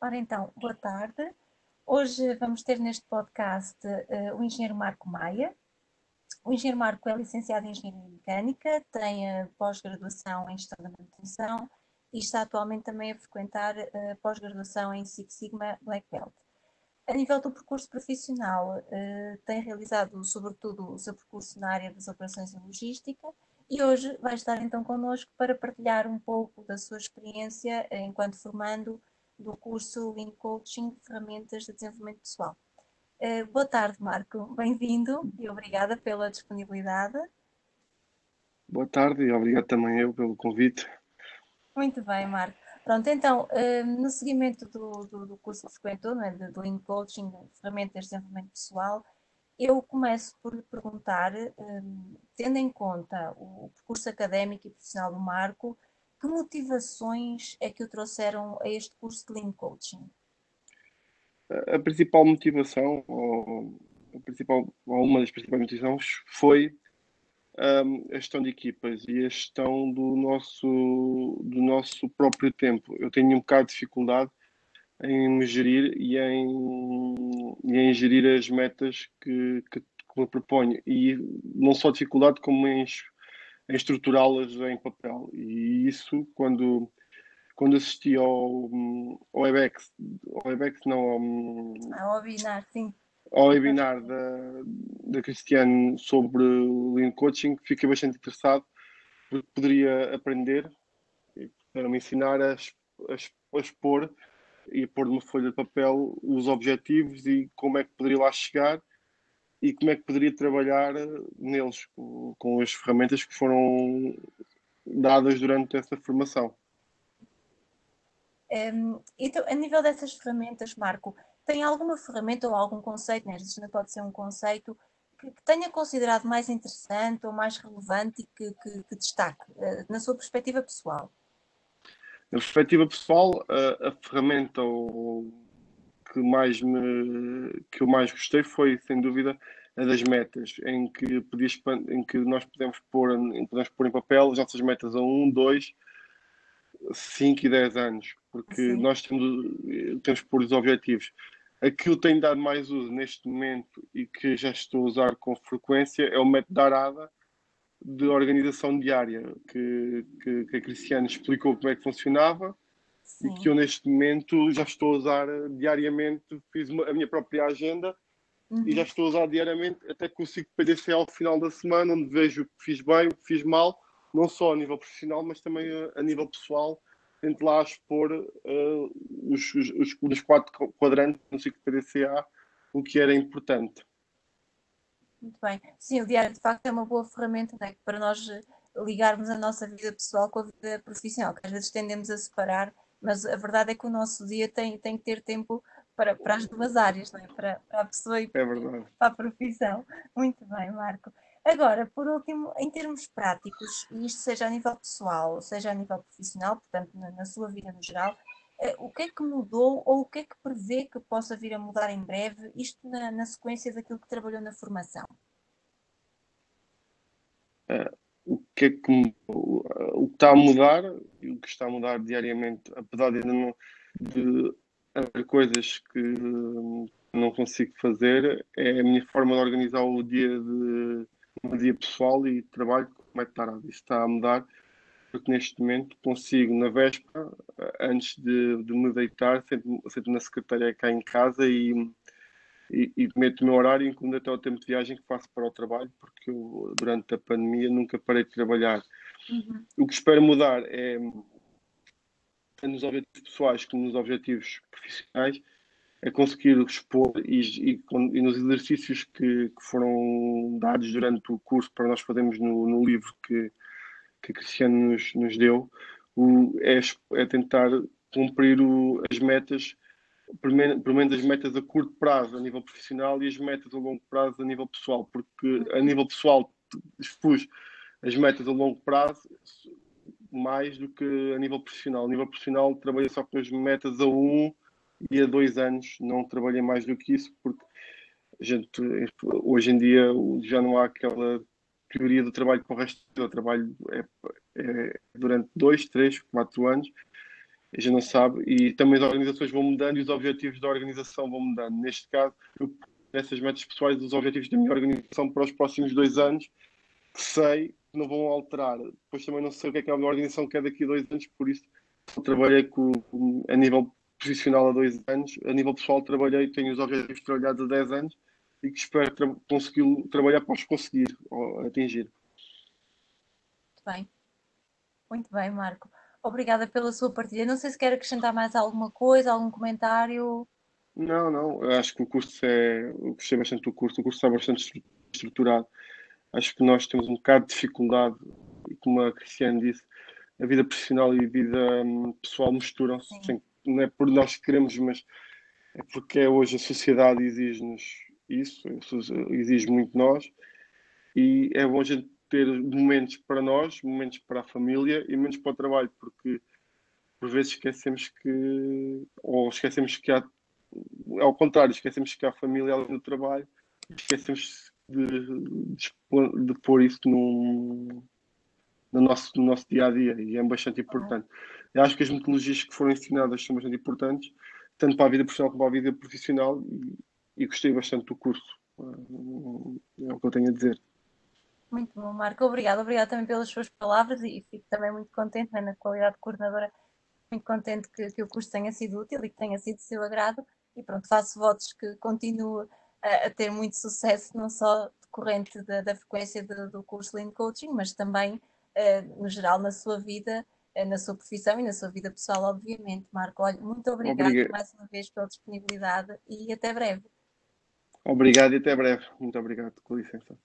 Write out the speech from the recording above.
Ora então, boa tarde. Hoje vamos ter neste podcast uh, o engenheiro Marco Maia. O engenheiro Marco é licenciado em Engenharia Mecânica, tem uh, pós-graduação em Gestão da Manutenção e está atualmente também a frequentar uh, pós-graduação em Six Sigma Black Belt. A nível do percurso profissional, tem realizado sobretudo o seu percurso na área das operações e logística e hoje vai estar então connosco para partilhar um pouco da sua experiência enquanto formando do curso Lean Coaching Ferramentas de Desenvolvimento Pessoal. Uh, boa tarde, Marco. Bem-vindo e obrigada pela disponibilidade. Boa tarde e obrigado também eu pelo convite. Muito bem, Marco. Pronto, então, uh, no seguimento do, do, do, curso que frequentou, não é, de, de Lean Coaching, Ferramentas de Desenvolvimento Pessoal, eu começo por lhe perguntar, um, tendo em conta o percurso académico e profissional do Marco, que motivações é que o trouxeram a este curso de Lean Coaching? A principal motivação, ou, a principal, ou uma das principais motivações foi um, a gestão de equipas e a gestão do nosso, do nosso próprio tempo. Eu tenho um bocado de dificuldade em me gerir e em, e em gerir as metas que, que, que me proponho. E não só dificuldade, como em em estruturá-las em papel. E isso, quando, quando assisti ao, ao WebEx, ao WebEx não, ao, ao webinar, sim. Ao webinar da, da Cristiane sobre Lean Coaching, fiquei bastante interessado, porque poderia aprender, para me ensinar a, a, a expor e a pôr numa folha de papel os objetivos e como é que poderia lá chegar e como é que poderia trabalhar neles, com, com as ferramentas que foram dadas durante essa formação. Um, então, a nível dessas ferramentas, Marco, tem alguma ferramenta ou algum conceito, né? Isto não pode ser um conceito que, que, tenha considerado mais interessante ou mais relevante e que, que, que destaque uh, na sua perspectiva pessoal? Na perspectiva pessoal, a, a ferramenta ou que mais me que eu mais gostei foi sem dúvida a das metas em que podias, em que nós podemos pôr podemos pôr em papel as nossas metas a 1, 2, 5 e 10 anos porque Sim. nós temos, temos por os objetivos a que eu tenho dado mais uso neste momento e que já estou a usar com frequência é o método da Arada de organização diária que, que, que a Cristiane explicou como é que funcionava Sim. e que eu neste momento já estou a usar diariamente, fiz uma, a minha própria agenda uhum. e já estou a usar diariamente, até consigo PDC ao final da semana, onde vejo o que fiz bem, o que fiz mal, não só a nível profissional, mas também a, a nível pessoal. Tento lá expor uh, os, os, os, os, quatro quadrantes no ciclo PDCA, o que era importante. Muito bem. Sim, o diário de facto é uma boa ferramenta né, para nós ligarmos a nossa vida pessoal com a vida profissional, que às vezes tendemos a separar mas a verdade é que o nosso dia tem, tem que ter tempo para, para as duas áreas, não é? Para, para a pessoa e é para a profissão. Muito bem, Marco. Agora, por último, em termos práticos, e isto seja a nível pessoal, seja a nível profissional, portanto, na, na sua vida no geral, eh, o que é que mudou ou o que é que prevê que possa vir a mudar em breve, isto na, na sequência daquilo que trabalhou na formação? O que é que o que está a mudar e o que está a mudar diariamente, apesar de não de haver coisas que não consigo fazer, é a minha forma de organizar o dia de o dia pessoal e trabalho como é que está, Isso está a mudar porque neste momento consigo na véspera, antes de, de me deitar, sento, sento na secretária cá em casa e e, e meto o meu horário, incluindo até o tempo de viagem que faço para o trabalho, porque eu, durante a pandemia, nunca parei de trabalhar. Uhum. O que espero mudar é, nos objetivos pessoais como nos objetivos profissionais, é conseguir expor e, e, e nos exercícios que, que, foram dados durante o curso para nós fazermos no, no livro que, que a Cristiano nos, nos deu, o, é, é tentar cumprir o, as metas pelo menos as metas a curto prazo a nível profissional e as metas a longo prazo a nível pessoal, porque a nível pessoal expus as metas a longo prazo mais do que a nível profissional. A nível profissional trabalhei só com as metas a um e a dois anos, não trabalhei mais do que isso, porque gente, hoje em dia já não há aquela teoria do trabalho para o resto do trabalho é, é durante dois, três, quatro anos a gente não sabe, e também as organizações vão mudando e os objetivos da organização vão mudando. Neste caso, nessas metas pessoais, os objetivos da minha organização para os próximos dois anos, sei que não vão alterar. Depois também não sei o que é que a minha organização quer daqui a dois anos, por isso trabalhei com, a nível profissional há dois anos, a nível pessoal trabalhei, tenho os objetivos trabalhados há 10 anos e que espero tra conseguir trabalhar para os conseguir atingir. Muito bem. Muito bem, Marco. Obrigada pela sua partilha. Não sei se quer acrescentar mais alguma coisa, algum comentário. Não, não. Eu acho que o curso é. Eu gostei bastante do curso. O curso está bastante estruturado. Acho que nós temos um bocado de dificuldade, e como a Cristiane disse, a vida profissional e a vida hum, pessoal misturam-se. Não é por nós que queremos, mas é porque hoje a sociedade exige-nos isso, exige muito nós. E é bom a gente ter momentos para nós, momentos para a família e momentos para o trabalho, porque por vezes esquecemos que, ou esquecemos que há, ao contrário, esquecemos que há família além do trabalho, esquecemos de, de, de pôr isso no, no, nosso, no nosso dia a dia e é bastante importante. Eu acho que as metodologias que foram ensinadas são bastante importantes, tanto para a vida profissional como para a vida profissional, e, e gostei bastante do curso. É o que eu tenho a dizer. Muito bom, Marco. Obrigado. Obrigado também pelas suas palavras e fico também muito contente, né, na qualidade de coordenadora, muito contente que, que, o curso tenha sido útil e que tenha sido de seu agrado. E pronto, faço votos que continue a, a ter muito sucesso, não só decorrente da, da frequência de, do curso Lean Coaching, mas também, uh, no geral, na sua vida, uh, na sua profissão e na sua vida pessoal, obviamente. Marco, olha, muito obrigado Obrigado. mais uma vez pela disponibilidade e até breve. Obrigado e até breve. Muito obrigado, com licença.